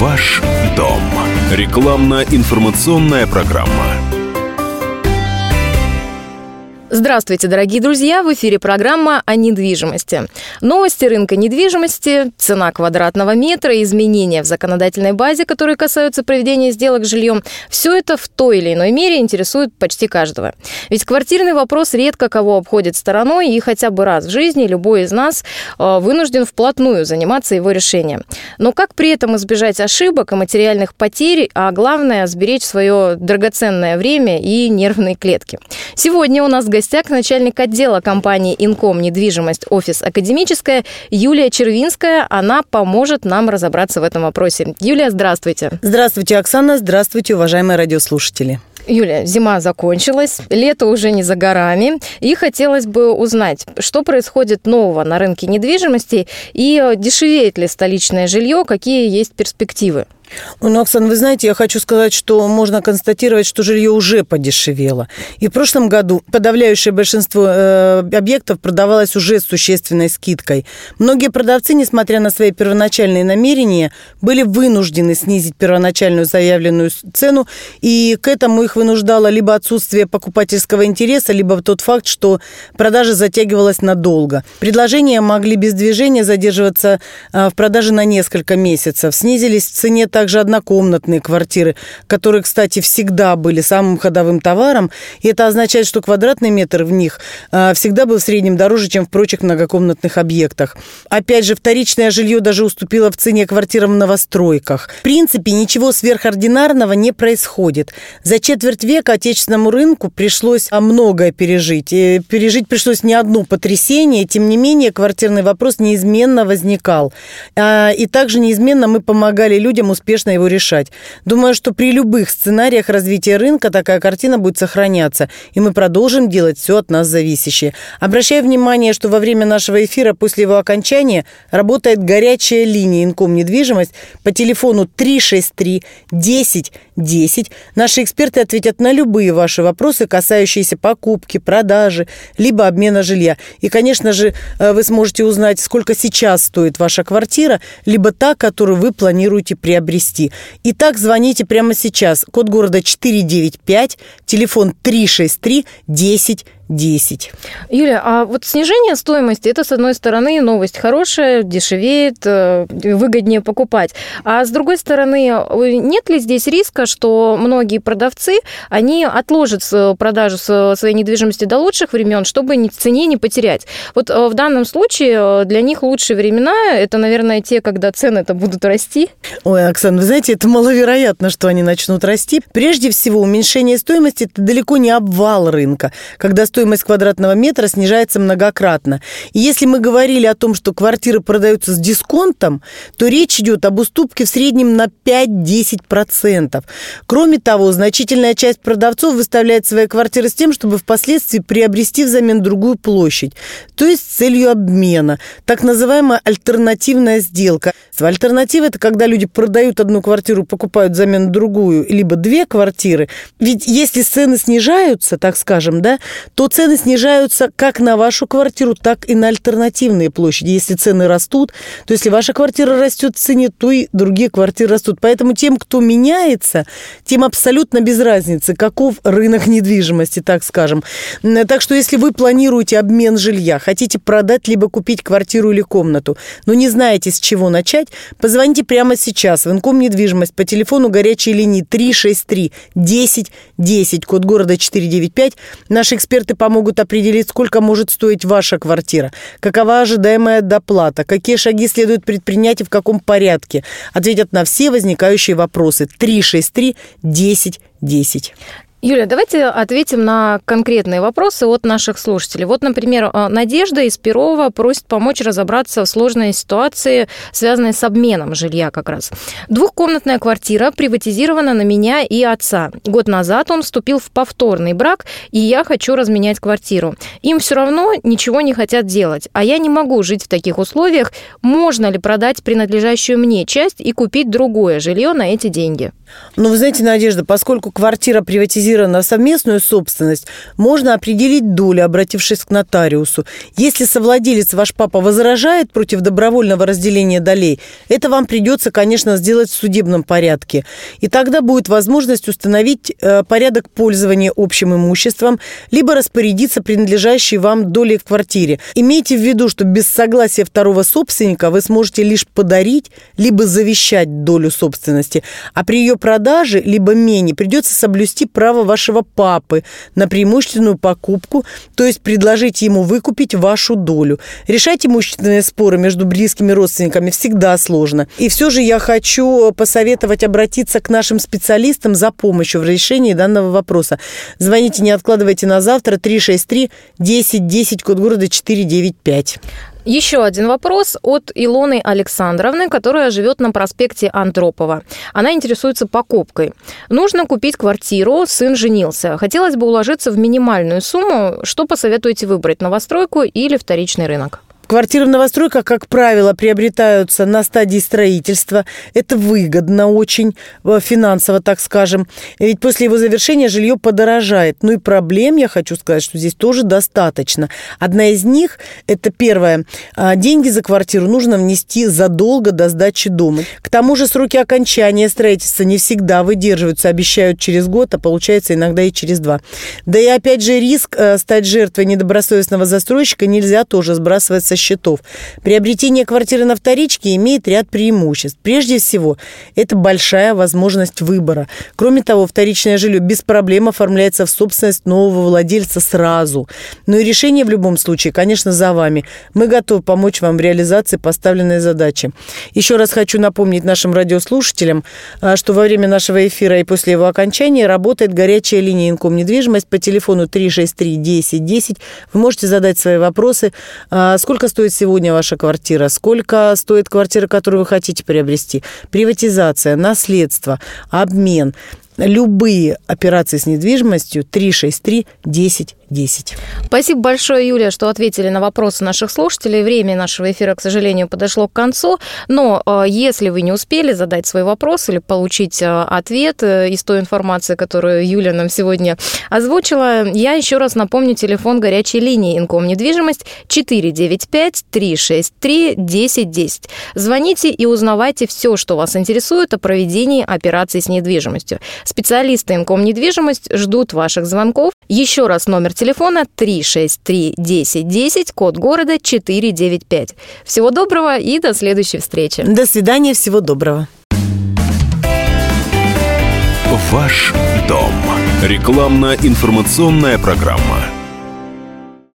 Ваш дом. Рекламно-информационная программа. Здравствуйте, дорогие друзья! В эфире программа о недвижимости. Новости рынка недвижимости, цена квадратного метра, изменения в законодательной базе, которые касаются проведения сделок с жильем – все это в той или иной мере интересует почти каждого. Ведь квартирный вопрос редко кого обходит стороной, и хотя бы раз в жизни любой из нас э, вынужден вплотную заниматься его решением. Но как при этом избежать ошибок и материальных потерь, а главное – сберечь свое драгоценное время и нервные клетки? Сегодня у нас в гостях начальник отдела компании «Инком. Недвижимость. Офис Академическая» Юлия Червинская. Она поможет нам разобраться в этом вопросе. Юлия, здравствуйте. Здравствуйте, Оксана. Здравствуйте, уважаемые радиослушатели. Юля, зима закончилась, лето уже не за горами, и хотелось бы узнать, что происходит нового на рынке недвижимости и дешевеет ли столичное жилье, какие есть перспективы. Ну, Оксана, вы знаете, я хочу сказать, что можно констатировать, что жилье уже подешевело. И в прошлом году подавляющее большинство э, объектов продавалось уже с существенной скидкой. Многие продавцы, несмотря на свои первоначальные намерения, были вынуждены снизить первоначальную заявленную цену, и к этому их вынуждало либо отсутствие покупательского интереса, либо тот факт, что продажа затягивалась надолго. Предложения могли без движения задерживаться э, в продаже на несколько месяцев. Снизились в цене также однокомнатные квартиры, которые, кстати, всегда были самым ходовым товаром. И это означает, что квадратный метр в них а, всегда был в среднем дороже, чем в прочих многокомнатных объектах. Опять же, вторичное жилье даже уступило в цене квартирам в новостройках. В принципе, ничего сверхординарного не происходит. За четверть века отечественному рынку пришлось многое пережить. И пережить пришлось не одно потрясение, тем не менее, квартирный вопрос неизменно возникал. А, и также неизменно мы помогали людям успеть успешно его решать. Думаю, что при любых сценариях развития рынка такая картина будет сохраняться, и мы продолжим делать все от нас зависящее. Обращаю внимание, что во время нашего эфира после его окончания работает горячая линия Инком недвижимость по телефону 363 10 10. Наши эксперты ответят на любые ваши вопросы, касающиеся покупки, продажи, либо обмена жилья. И, конечно же, э, вы сможете узнать, сколько сейчас стоит ваша квартира, либо та, которую вы планируете приобрести приобрести. Итак, звоните прямо сейчас. Код города 495, телефон 363 10 10. Юля, а вот снижение стоимости, это, с одной стороны, новость хорошая, дешевеет, э, выгоднее покупать. А с другой стороны, нет ли здесь риска, что многие продавцы, они отложат продажу своей недвижимости до лучших времен, чтобы в цене не потерять? Вот э, в данном случае э, для них лучшие времена, это, наверное, те, когда цены-то будут расти. Ой, Оксана, вы знаете, это маловероятно, что они начнут расти. Прежде всего, уменьшение стоимости – это далеко не обвал рынка, когда стоимость стоимость квадратного метра снижается многократно. И если мы говорили о том, что квартиры продаются с дисконтом, то речь идет об уступке в среднем на 5-10%. Кроме того, значительная часть продавцов выставляет свои квартиры с тем, чтобы впоследствии приобрести взамен другую площадь, то есть с целью обмена, так называемая альтернативная сделка. Альтернатива – это когда люди продают одну квартиру, покупают взамен другую, либо две квартиры. Ведь если цены снижаются, так скажем, да, то цены снижаются как на вашу квартиру, так и на альтернативные площади. Если цены растут, то если ваша квартира растет в цене, то и другие квартиры растут. Поэтому тем, кто меняется, тем абсолютно без разницы, каков рынок недвижимости, так скажем. Так что если вы планируете обмен жилья, хотите продать либо купить квартиру или комнату, но не знаете, с чего начать, позвоните прямо сейчас в Инком недвижимость по телефону горячей линии 363 10 10, код города 495. Наши эксперты помогут определить, сколько может стоить ваша квартира, какова ожидаемая доплата, какие шаги следует предпринять и в каком порядке. Ответят на все возникающие вопросы. 363 10 10. Юля, давайте ответим на конкретные вопросы от наших слушателей. Вот, например, э, Надежда из Перова просит помочь разобраться в сложной ситуации, связанной с обменом жилья как раз. Двухкомнатная квартира приватизирована на меня и отца. Год назад он вступил в повторный брак, и я хочу разменять квартиру. Им все равно ничего не хотят делать, а я не могу жить в таких условиях. Можно ли продать принадлежащую мне часть и купить другое жилье на эти деньги? Ну, вы знаете, Надежда, поскольку квартира приватизирована специализирована в совместную собственность, можно определить долю, обратившись к нотариусу. Если совладелец, ваш папа, возражает против добровольного разделения долей, это вам придется, конечно, сделать в судебном порядке. И тогда будет возможность установить э, порядок пользования общим имуществом, либо распорядиться принадлежащей вам долей в квартире. Имейте в виду, что без согласия второго собственника вы сможете лишь подарить, либо завещать долю собственности, а при ее продаже, либо мене, придется соблюсти право вашего папы на преимущественную покупку, то есть предложить ему выкупить вашу долю. Решать имущественные споры между близкими родственниками всегда сложно. И все же я хочу посоветовать обратиться к нашим специалистам за помощью в решении данного вопроса. Звоните, не откладывайте на завтра 363 10 10, код города 495. Еще один вопрос от Илоны Александровны, которая живет на проспекте Андропова. Она интересуется покупкой. Нужно купить квартиру, сын женился. Хотелось бы уложиться в минимальную сумму. Что посоветуете выбрать, новостройку или вторичный рынок? Квартиры в новостройках, как правило, приобретаются на стадии строительства. Это выгодно очень, э, финансово, так скажем. Ведь после его завершения жилье подорожает. Ну и проблем, я хочу сказать, что здесь тоже достаточно. Одна из них, это первое, а, деньги за квартиру нужно внести задолго до сдачи дома. К тому же сроки окончания строительства не всегда выдерживаются. Обещают через год, а получается иногда и через два. Да и опять же риск э, стать жертвой недобросовестного застройщика нельзя тоже сбрасывать со счетов. Приобретение квартиры на вторичке имеет ряд преимуществ. Прежде всего, это большая возможность выбора. Кроме того, вторичное жилье без проблем оформляется в собственность нового владельца сразу. Но и решение в любом случае, конечно, за вами. Мы готовы помочь вам в реализации поставленной задачи. Еще раз хочу напомнить нашим радиослушателям, а, что во время нашего эфира и после его окончания работает горячая линия Инком недвижимость по телефону 363 10 10. Вы можете задать свои вопросы. А, сколько стоит сегодня ваша квартира, сколько стоит квартира, которую вы хотите приобрести, приватизация, наследство, обмен, любые операции с недвижимостью 363 10 10. Спасибо большое, Юлия, что ответили на вопросы наших слушателей. Время нашего эфира, к сожалению, подошло к концу. Но э, если вы не успели задать свой вопрос или получить э, ответ э, из той информации, которую Юлия нам сегодня озвучила, я еще раз напомню телефон горячей линии Инком недвижимость 495 363 1010. Звоните и узнавайте все, что вас интересует о проведении операций с недвижимостью. Специалисты Инком недвижимость ждут ваших звонков. Еще раз номер телефона 363 10 10, код города 495. Всего доброго и до следующей встречи. До свидания, всего доброго. Ваш дом. Рекламно-информационная программа.